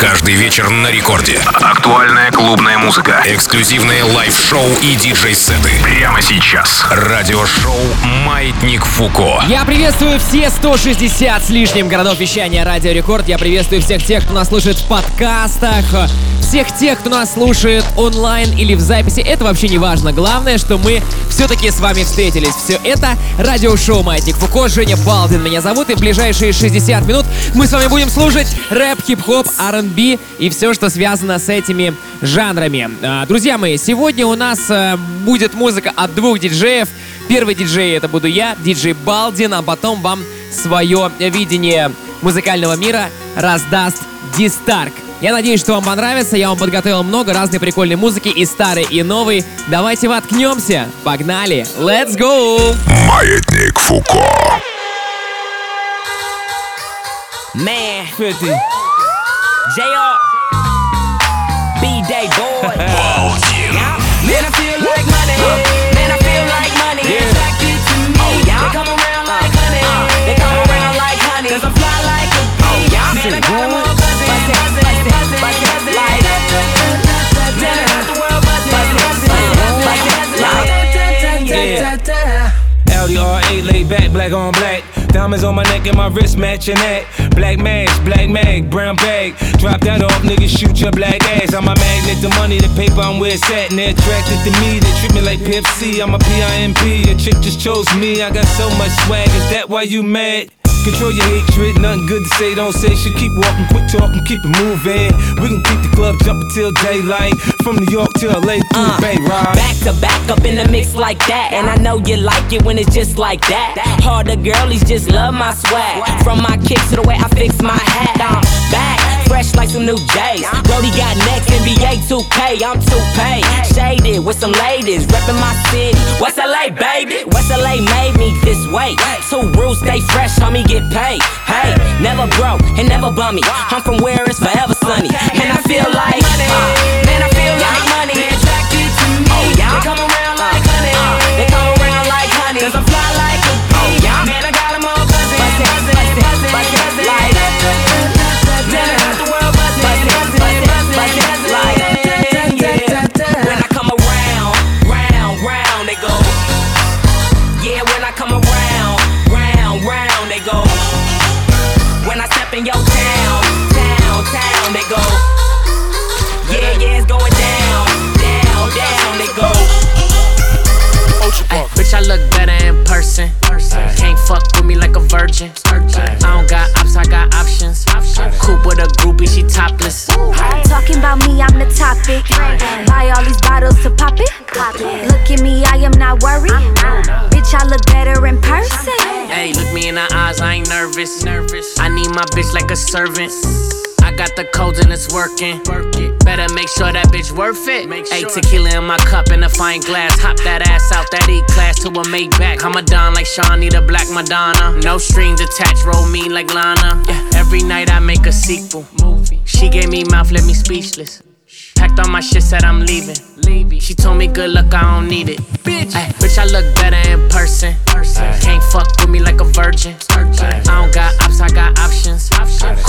Каждый вечер на рекорде. Актуальная клубная музыка, эксклюзивные лайв-шоу и диджей-сеты. Прямо сейчас. Радиошоу «Маятник Фуко». Я приветствую все 160 с лишним городов вещания Радио Рекорд. Я приветствую всех тех, кто нас слушает в подкастах, всех тех, кто нас слушает онлайн или в записи. Это вообще не важно. Главное, что мы все-таки с вами встретились. Все это радиошоу «Маятник Фуко». Женя Балдин меня зовут. И ближайшие 60 минут мы с вами будем слушать рэп, хип-хоп, R&B и все, что связано с этими жанрами. А, друзья мои, сегодня у нас э, будет музыка от двух диджеев. Первый диджей это буду я, диджей Балдин, а потом вам свое видение музыкального мира раздаст Дистарк. Я надеюсь, что вам понравится. Я вам подготовил много разной прикольной музыки и старой, и новой. Давайте воткнемся. Погнали. Let's go! Маятник Фуко. Man, 50. JR. B-Day boy. Black on black. Diamonds on my neck and my wrist matching that. Black mask, black mag, brown bag. Drop that off, niggas shoot your black ass. I'm a magnet, the money, the paper, I'm where it's at. And they're attracted to me, they treat me like Pepsi. I'm a PIMP, a chick just chose me. I got so much swag, is that why you mad? Control your hatred, nothing good to say, don't say shit. Keep walking, quit talking, keep it moving. We can keep the club jumping till daylight. From New York to LA through Uh, Bay Ride. Back to back up in the mix like that. And I know you like it when it's just like that. Harder girlies just love my swag. From my kicks to the way I fix my hat. I'm back, fresh like some new J's. Brody got next, NBA 2K, I'm 2K. Shaded with some ladies, reppin' my city. West LA, baby. West LA made me this way. Two rules, stay fresh, homie, get paid. Hey, never broke and never bummy. I'm from where it's forever sunny. And I feel like, uh, I don't got ops, I got options. Coop with a groupie, she topless. Talking about me, I'm the topic. Buy all these bottles to pop it. Look at me, I am not worried. Bitch, I look better in person. Hey, look me in the eyes, I ain't nervous. Nervous. I need my bitch like a servant. I got the codes and it's working. Better make sure that bitch worth it. Hey, tequila in my cup and a fine glass. Hop that ass out that E class to a Maybach. I'm a don like Shawnee, the Black Madonna. No strings attached, roll me like Lana. Yeah, every night I make a sequel. Movie. She gave me mouth, left me speechless. Packed all my shit, said I'm leaving. She told me good luck, I don't need it. Bitch, Ay, bitch, I look better in person. Can't fuck with me like a virgin. I don't got ops, I got options. Coop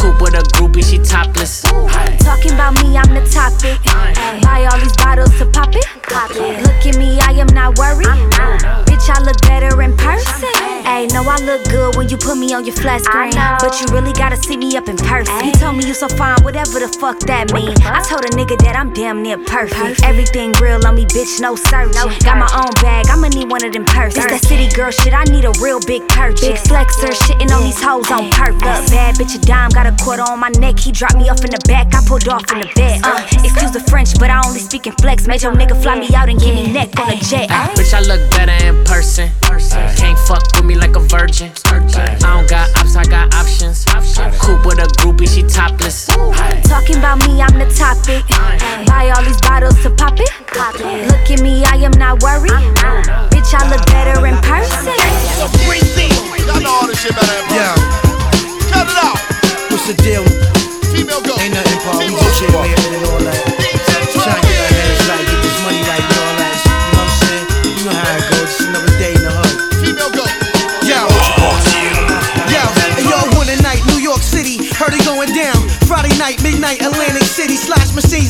put me on your flat screen. But you really gotta see me up in person. He told me you so fine, whatever the fuck that mean. I told a nigga that I'm damn near perfect. Everything real on me, bitch, no searching. Got my own bag, I'ma need one of them purses. It's that city girl shit, I need a real big purchase. Big flexer, shitting on these hoes on purpose. Bad bitch, a dime, got a quarter on my neck. He dropped me off in the back, I pulled off in the bed. Uh, excuse the French, but I only speak in flex. Made your nigga fly me out and give me neck on a jet. Ay, bitch, I look better in person. Can't fuck with me like a virgin. I don't got ops, I got options. Coop with a groupie, she topless. Talking about me, I'm the topic. Buy all these bottles to pop it. Look at me, I am not worried. Bitch, I look better in person. Y'all know all this shit better than Yeah, Cut it out. what's the deal? Female go. Ain't nothing, Paul. We Female just chill, go. man, night, Atlantic City. Slash machines,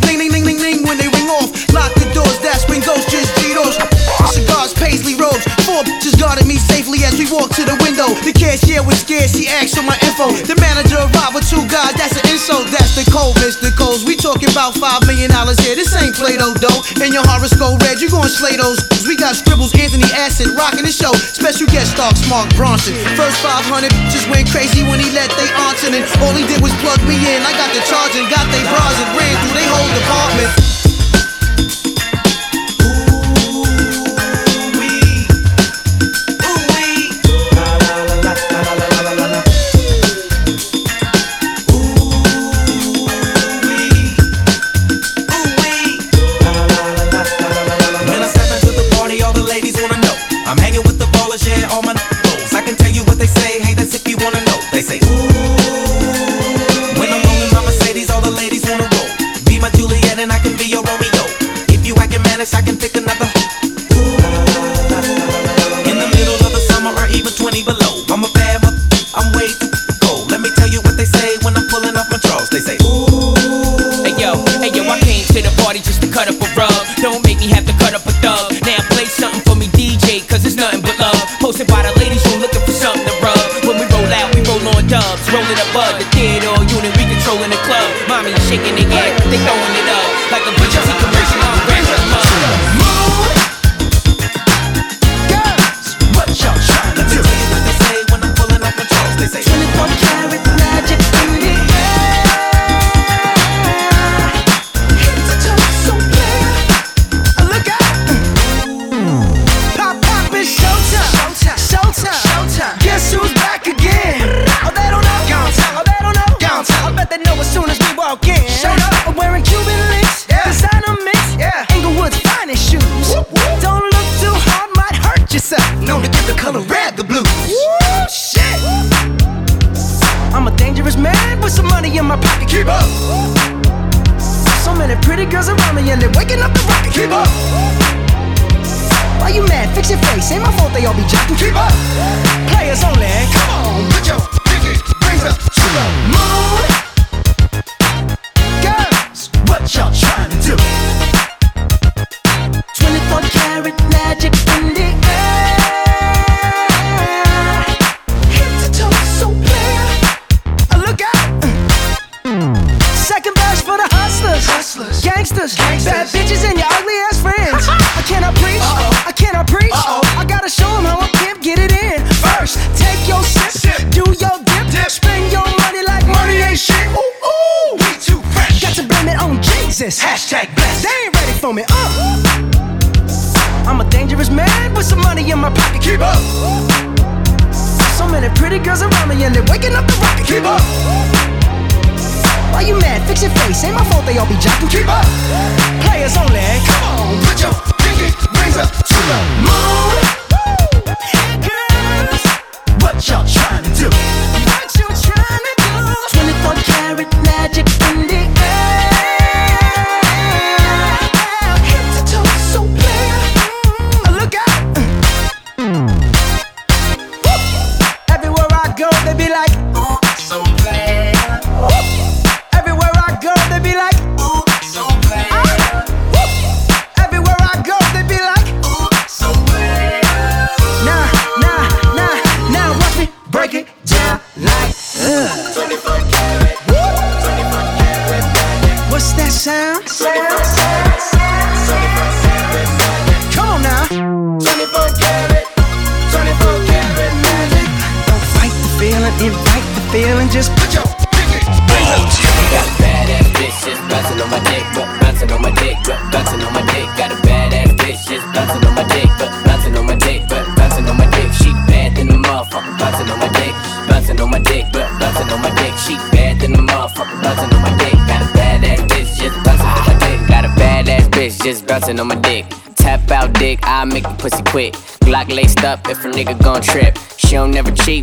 to the cashier was scared. She asked for my info. The manager arrived with two guys. That's an insult. That's the code, Mr. Coles. We talking about five million dollars here. This ain't Play-Doh dough. And your horoscope red. You gon' slay those. We got scribbles, Anthony Acid, rocking the show. Special guest star, Mark Ronson. First 500 just went crazy when he let they answer. And all he did was plug me in. I got the charge and got they bras and ran through they whole department.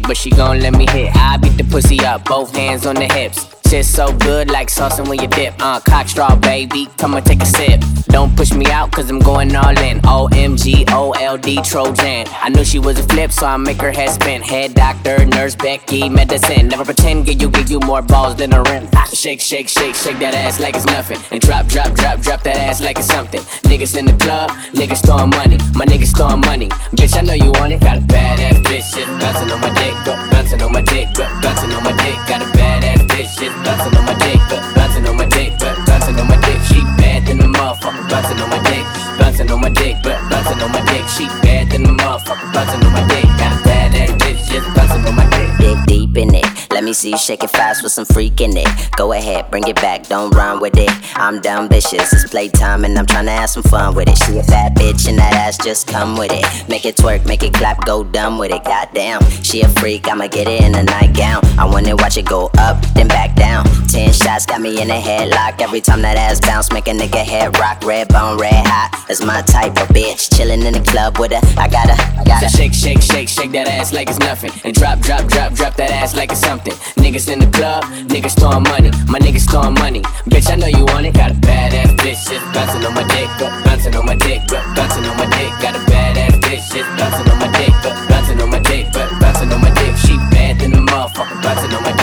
But she gon' let me hit. I beat the pussy up, both hands on the hips. Shit so good like sauce when you dip. Uh, cock straw, baby, come and take a sip. Don't push me out, cause I'm going all in. OMG, OLD, Trojan. I knew she was a flip, so I make her head spin. Head doctor, nurse, Becky, medicine. Never pretend, give you, give you more balls than a rim. Shake, shake, shake, shake that ass like it's nothing. And drop, drop, drop, drop that ass like it's something. Niggas in the club, niggas throwing money. My niggas throwing money. Bitch, I know you want it. Got a badass bitch, shit bouncing on my dick, bouncing on my dick, bouncing on my dick. Got a badass shit bouncing on my dick, bouncing on my dick, bouncing on my dick. She bad than the motherfucker, bouncing on my dick, bouncing on my dick, bouncing on my dick. She bad than the motherfucker, bouncing on my dick. Got a badass bitch, shit bouncing on my dick. Dig deep in it. Let me see you shake it fast with some freak in it. Go ahead, bring it back, don't run with it. I'm dumb vicious, it's playtime and I'm tryna have some fun with it. She a bad bitch and that ass just come with it. Make it twerk, make it clap, go dumb with it. Goddamn, she a freak, I'ma get it in a nightgown. I wanna watch it go up, then back down. Ten shots got me in a headlock. Every time that ass bounce, make a nigga head rock. Red bone, red hot. That's my type of bitch. Chillin' in the club with her. I gotta, I gotta. So shake, shake, shake, shake that ass like it's nothing. And drop, drop, drop, drop that ass like it's something. Niggas in the club, niggas throwing money. My niggas throwing money. Bitch, I know you want it. Got a badass bitch, shit bouncing on my dick, but bouncing on my dick, but bouncing on my dick. Got a badass bitch, shit bouncing on my dick, but bouncing on my dick, but bouncing on my dick. She bad than the motherfucker, bouncing on my dick,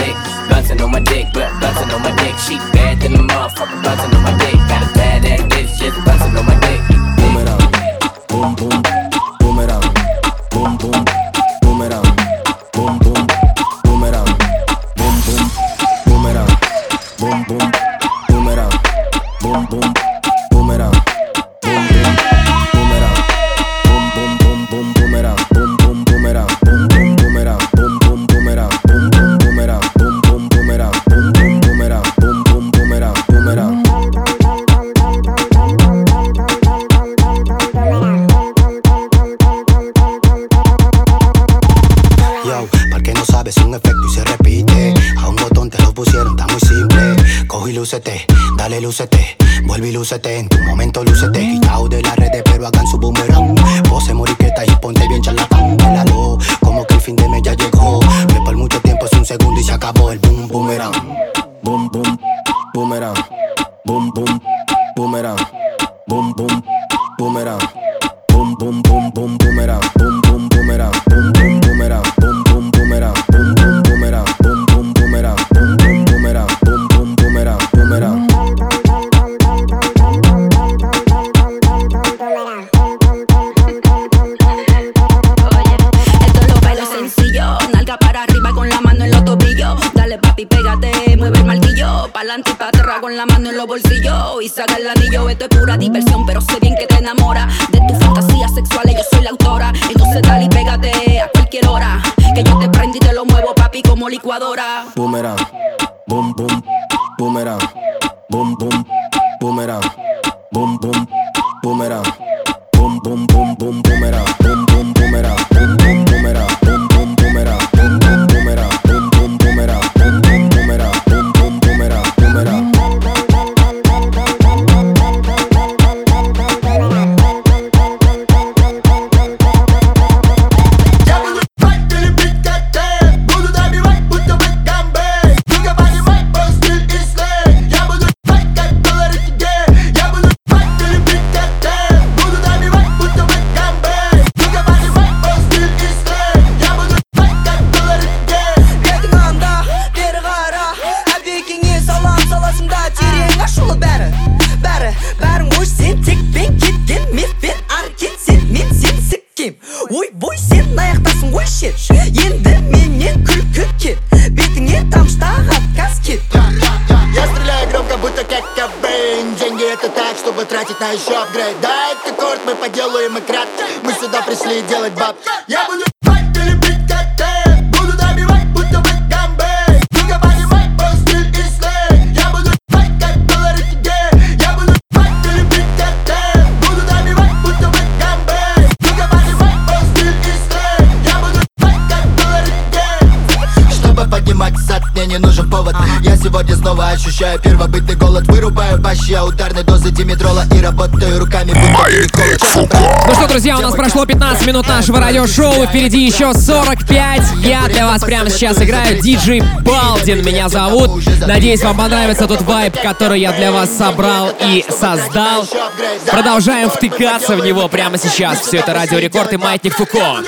45 минут нашего радиошоу. Впереди еще 45. Я для вас прямо сейчас играю. Диджей Балдин меня зовут. Надеюсь, вам понравится тот вайб, который я для вас собрал и создал. Продолжаем втыкаться в него прямо сейчас. Все это Радио Рекорд и Маятник Фуко.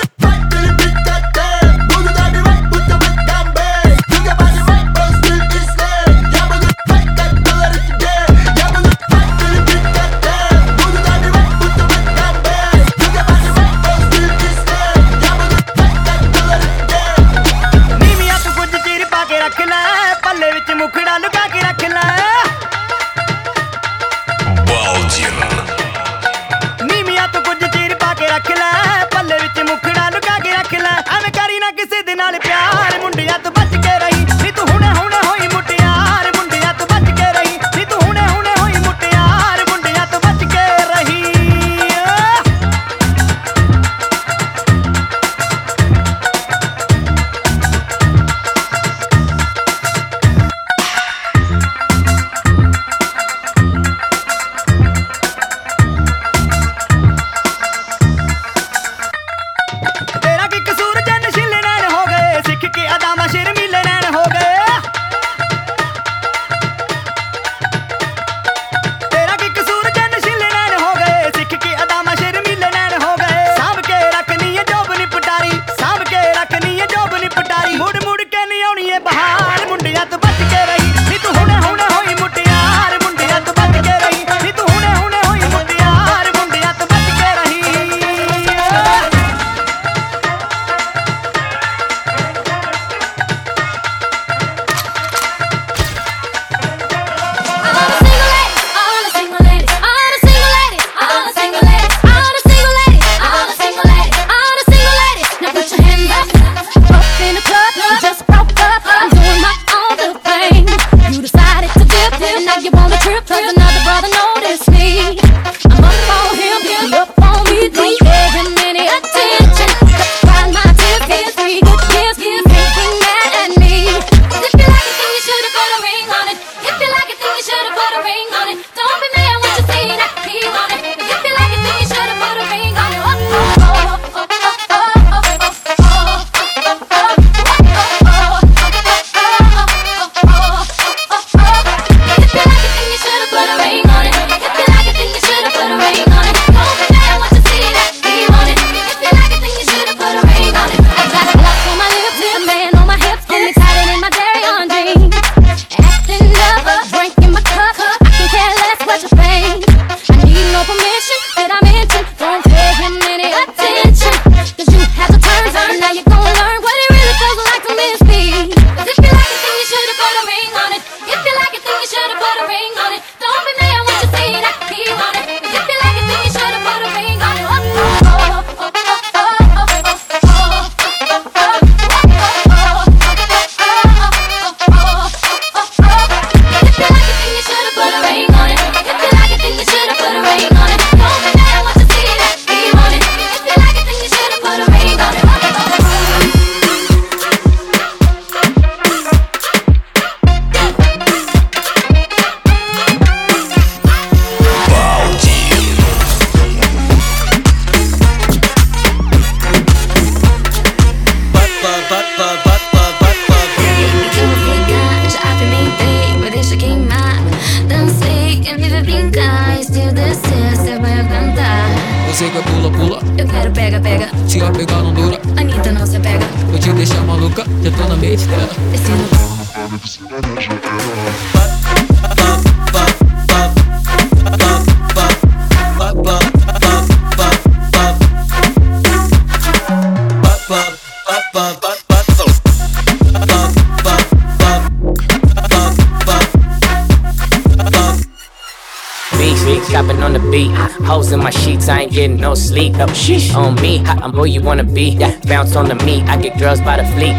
On me. I'm who you wanna be. Yeah, bounce on the meat. I get girls by the fleet.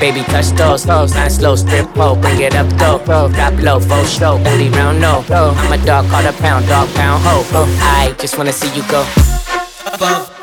Baby, touch those, those. Nine slow, strip pole. Bring it up, though. Drop low, full show. Booty round, no. I'm a dog, call a pound, dog, pound, ho. I just wanna see you go. need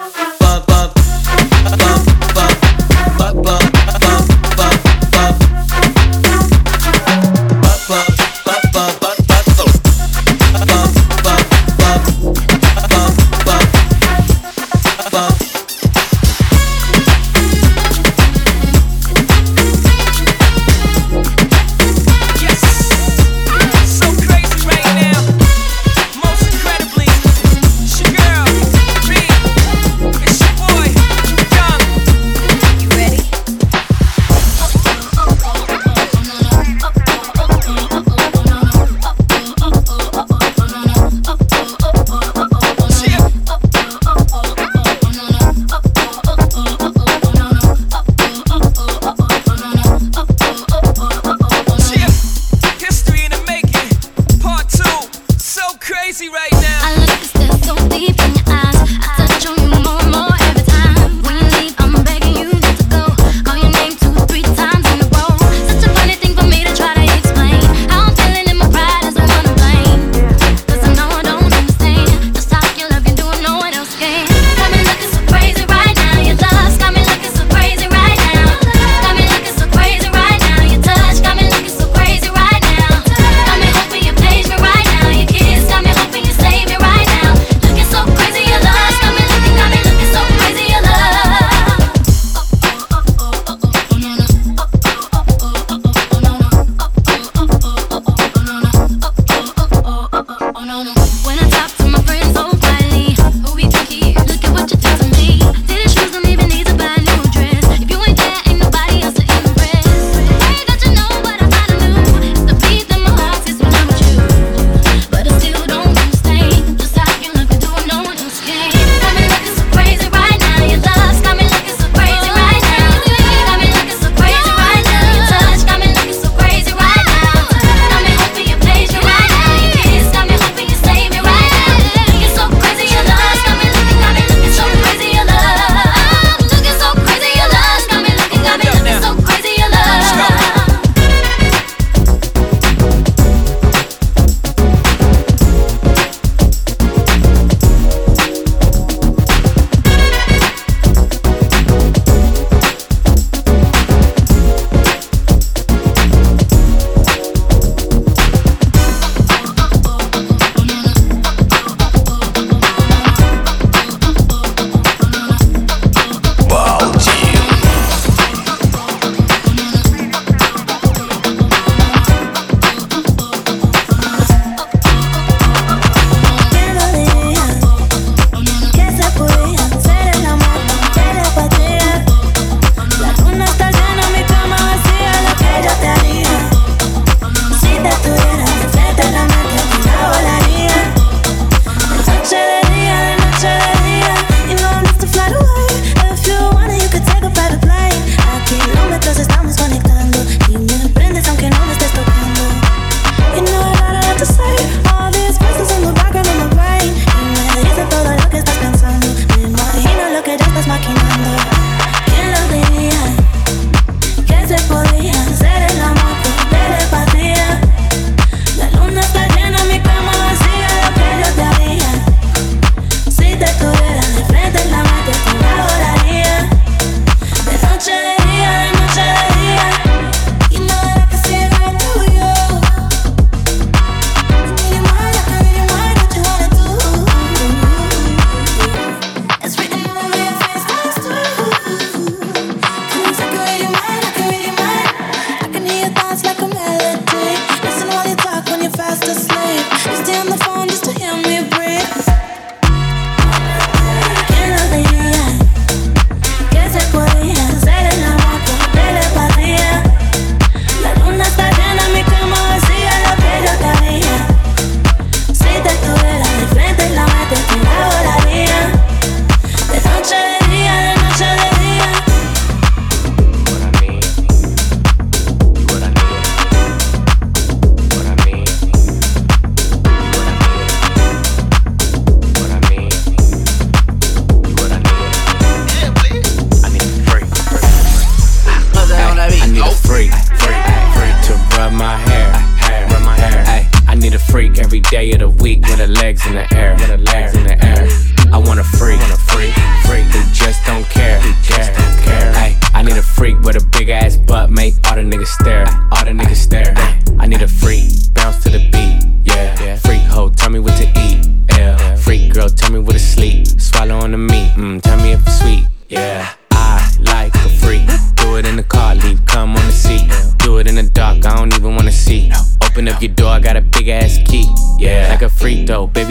make all the niggas stare,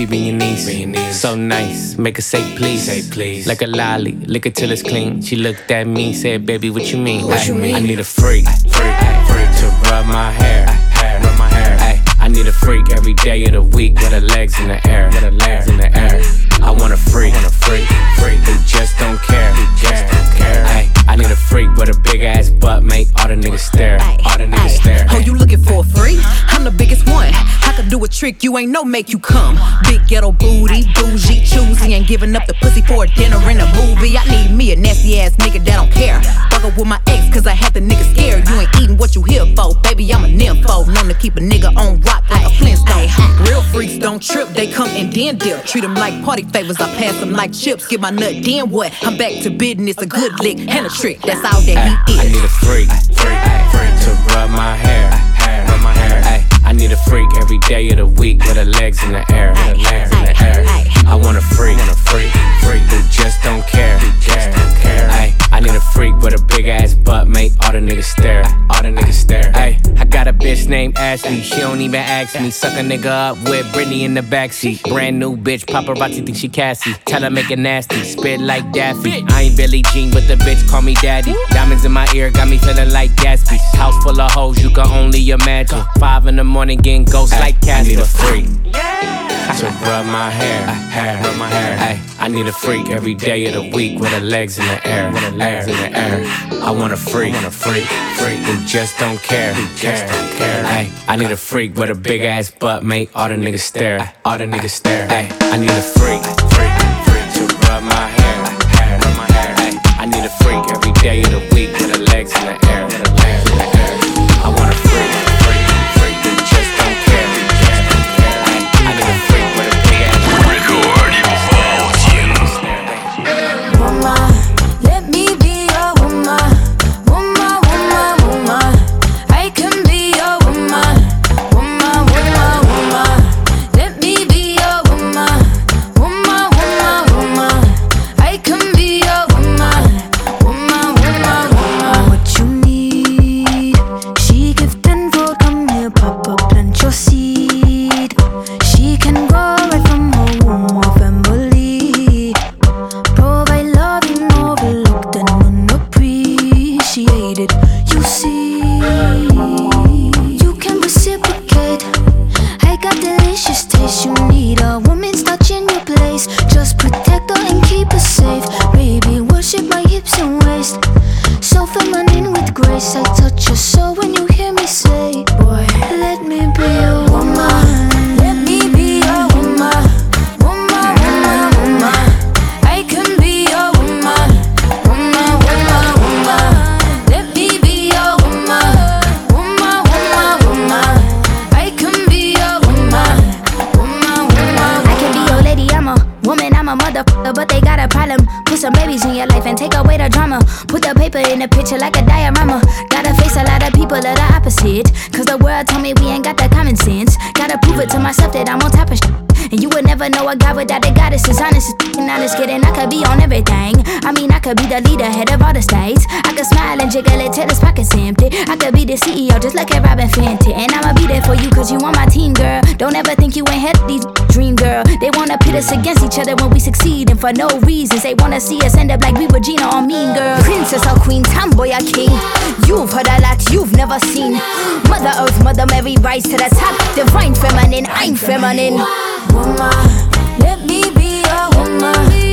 baby, be your niece. Be your niece. So nice, make her say please. Say please. Like a lolly, lick it till it's clean. She looked at me, said, baby, what you mean? What you mean? I need a freak, freak, freak to rub my hair, hair, rub my hair. Ay, I need a freak every day of the week with her legs in the air, with her legs in the air. I want a freak, want a freak, freak who just don't care, who just don't care. Ay, I need a freak with a big ass butt, make all the niggas stare, all the niggas stare. Oh, you looking for a free? I'm the biggest one. I could do a trick you ain't no make you come. Big ghetto booty, bougie, choosy, and giving up the pussy for a dinner and a movie. I need me a nasty ass nigga that don't care. Fuck up with my ex, cause I had the nigga scared. You ain't eating what you here for, baby. I'm a nympho. Known to keep a nigga on rock like a Flintstone. Real freaks don't trip, they come and then dip. Treat them like party favors, I pass them like chips. Get my nut, then what? I'm back to business, a good lick and a trick. That's all that he is. I need a freak, freak, freak to rub my hair, hair, rub my hair. I need a freak every day of the week with her legs in the air, legs in the air. I want a freak, want a freak, freak who just don't care, who just don't care. Ay, I need a freak with a big ass butt, make all the niggas stare, all the niggas stare. Ay, I got a bitch named Ashley, she don't even ask me. Suck a nigga up with Britney in the backseat. Brand new bitch, paparazzi think she Cassie. Tell her make it nasty, spit like Daffy. I ain't Billie Jean, but the bitch call me daddy. Diamonds in my ear got me feeling like Gatsby. House full of hoes, you can only imagine. Five in the morning getting ghosts like Cassie. I need a freak. To rub my hair, hair, rub my hair. Ay, I need a freak every day of the week with her legs in the air, with her legs in the air. I want a freak, want a freak, freak who just don't care, who just don't care. Ay, I need a freak with a big ass butt, make all the niggas stare, all the niggas stare. Ay, I need a freak, freak, freak to rub my hair, hair, rub my hair. Ay, I need a freak every day of the week with her legs in the air, take away the drama. Put the paper in the picture like a diorama. Gotta face a lot of people that are opposite. Cause the world told me we ain't got that common sense. Gotta prove it to myself that I'm on top of shit. And you would never know a guy without a goddess is honest. And honest kidding, I could be on everything. I mean, I could be the leader, head of all the states. I could smile and jiggle it till his pockets empty. I could be the CEO, just like a Robyn Fenty. And I'ma be there for you, cause you on my team, girl. Don't ever think you ain't had these dream, girl. They wanna pit us against each other when we succeed, and for no reasons. They wanna see us end up like we were Gina or Mean Girl. Princess or Queen, tomboy or king. You've heard a lot you've never seen. Mother Earth, Mother Mary, rise to the top. Divine feminine, I'm feminine. woman. Let me be woman. Woman,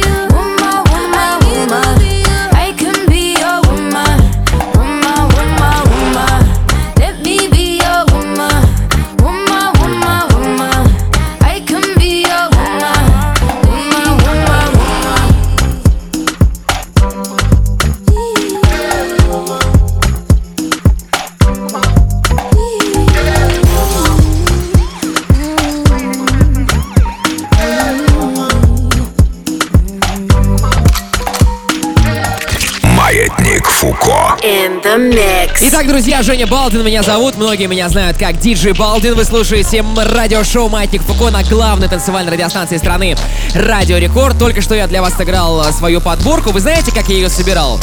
in the mix. Итак, друзья, Женя Балдин меня зовут. Многие меня знают как Диджей Балдин. Вы слушаете радиошоу Маятник Фуко на главной танцевальной радиостанции страны Радио Рекорд. Только что я для вас сыграл свою подборку. Вы знаете, как я ее собирал?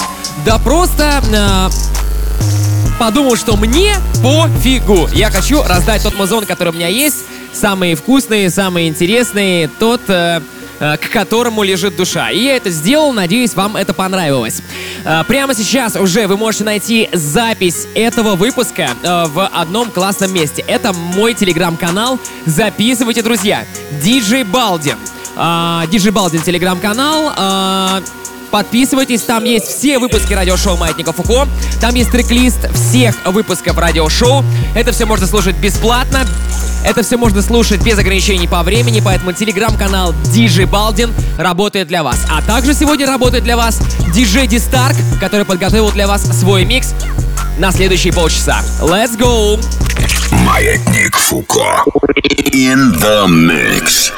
Да просто... Э, подумал, что мне пофигу. Я хочу раздать тот музон, который у меня есть. Самые вкусные, самые интересные. Тот... Э, Э, к которому лежит душа. И я это сделал, надеюсь, вам это понравилось. Э, прямо сейчас уже вы можете найти запись этого выпуска э, в одном классном месте. Это мой телеграм-канал. Записывайте, друзья. Диджей Балдин. Диджей Балдин телеграм-канал. Подписывайтесь, там есть все выпуски радиошоу Маятника Фуко. Там есть трек-лист всех выпусков радиошоу. Это все можно слушать бесплатно. Это все можно слушать без ограничений по времени, поэтому телеграм-канал DJ Балдин работает для вас. А также сегодня работает для вас DJ Дистарк, который подготовил для вас свой микс на следующие полчаса. Let's go! Маятник Фуко. In the mix.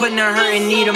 putting her hurt in need of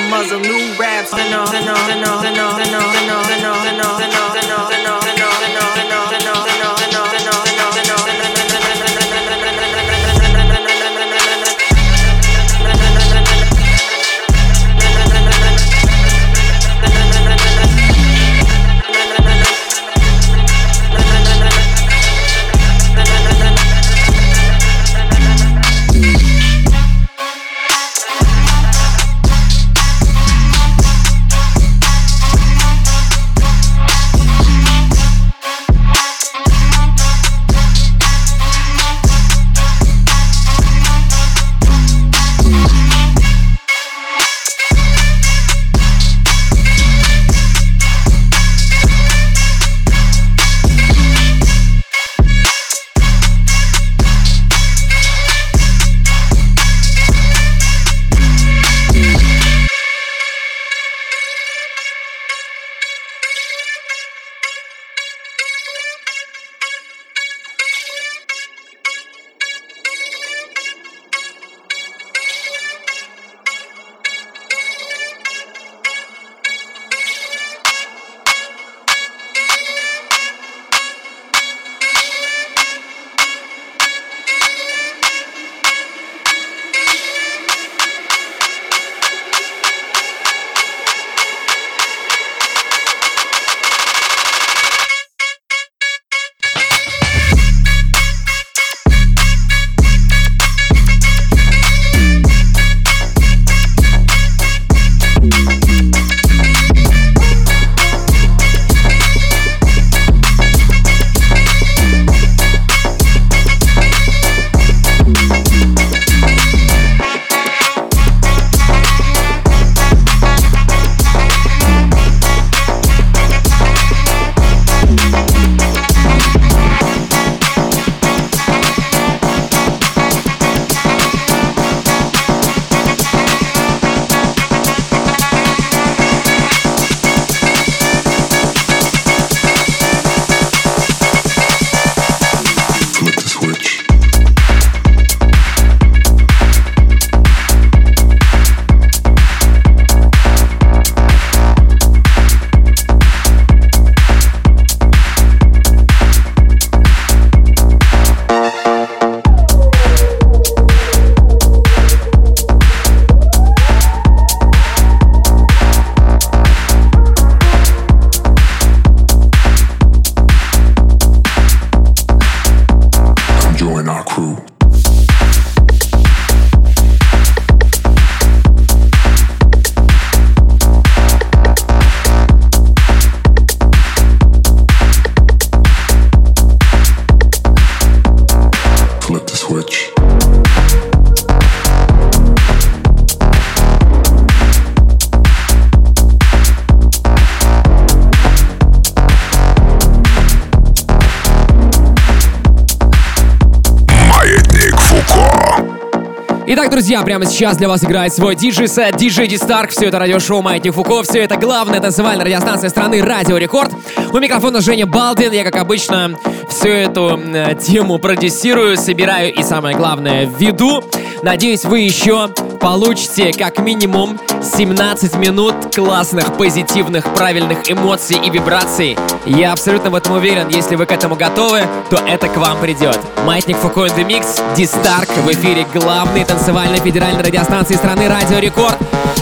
друзья, прямо сейчас для вас играет свой диджей-сет, диджей Дистарк, все это радиошоу Майти Фуко, все это главная танцевальная радиостанция страны Радио Рекорд. У микрофона Женя Балдин, я, как обычно, всю эту э, тему продюсирую, собираю и, самое главное, веду. Надеюсь, вы еще получите как минимум 17 минут классных, позитивных, правильных эмоций и вибраций. Я абсолютно в этом уверен, если вы к этому готовы, то это к вам придет. Маятник Фуко The Mix, Дистарк в эфире главной танцевальной федеральной радиостанции страны Радио Рекорд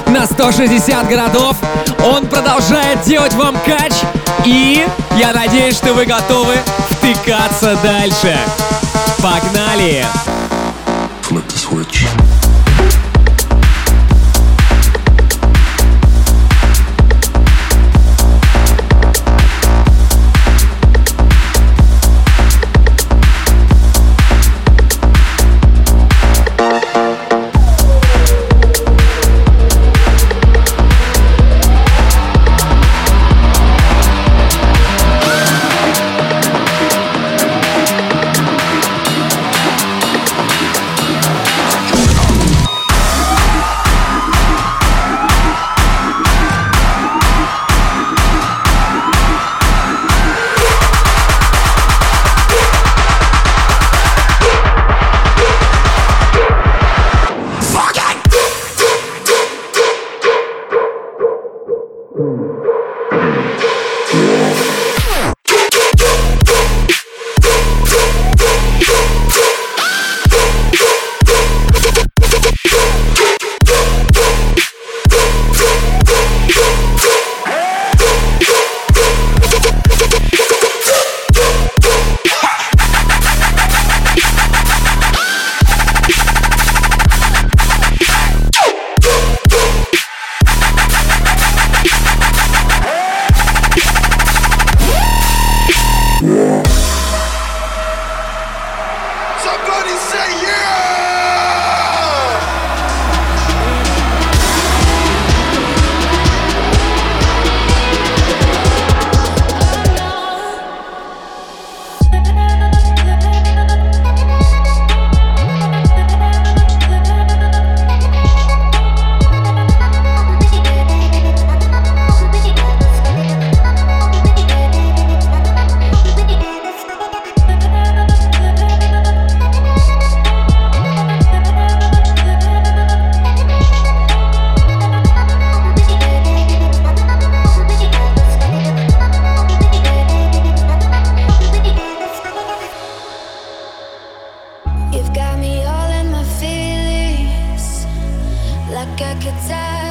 на 160 городов. Он продолжает делать вам кач, и я надеюсь, что вы готовы втыкаться дальше. Погнали! Flip the switch. I could tell.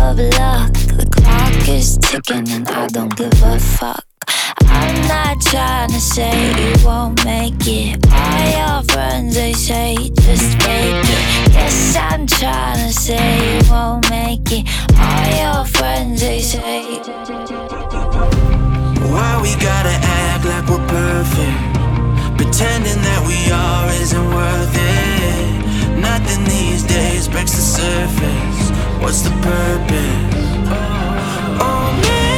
Of luck. The clock is ticking and I don't give a fuck. I'm not trying to say you won't make it. All your friends they say just make it. Yes, I'm trying to say you won't make it. All your friends they say. Why we gotta act like we're perfect? Pretending that we are isn't worth it. Nothing these days breaks the surface. What's the purpose? Oh, man.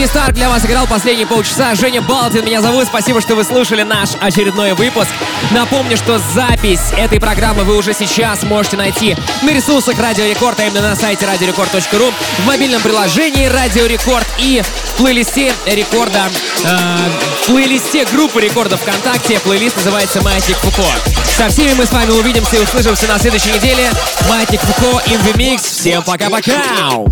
Диджей Дистарк для вас играл последние полчаса. Женя Балтин меня зовут. Спасибо, что вы слушали наш очередной выпуск. Напомню, что запись этой программы вы уже сейчас можете найти на ресурсах Радио Рекорд, а именно на сайте радиорекорд.ру, в мобильном приложении Радио Рекорд и в плейлисте рекорда, э, в плейлисте группы рекорда ВКонтакте. Плейлист называется «Маятник Фуко». Со всеми мы с вами увидимся и услышимся на следующей неделе. Маятник Фуко in the mix. Всем пока-пока!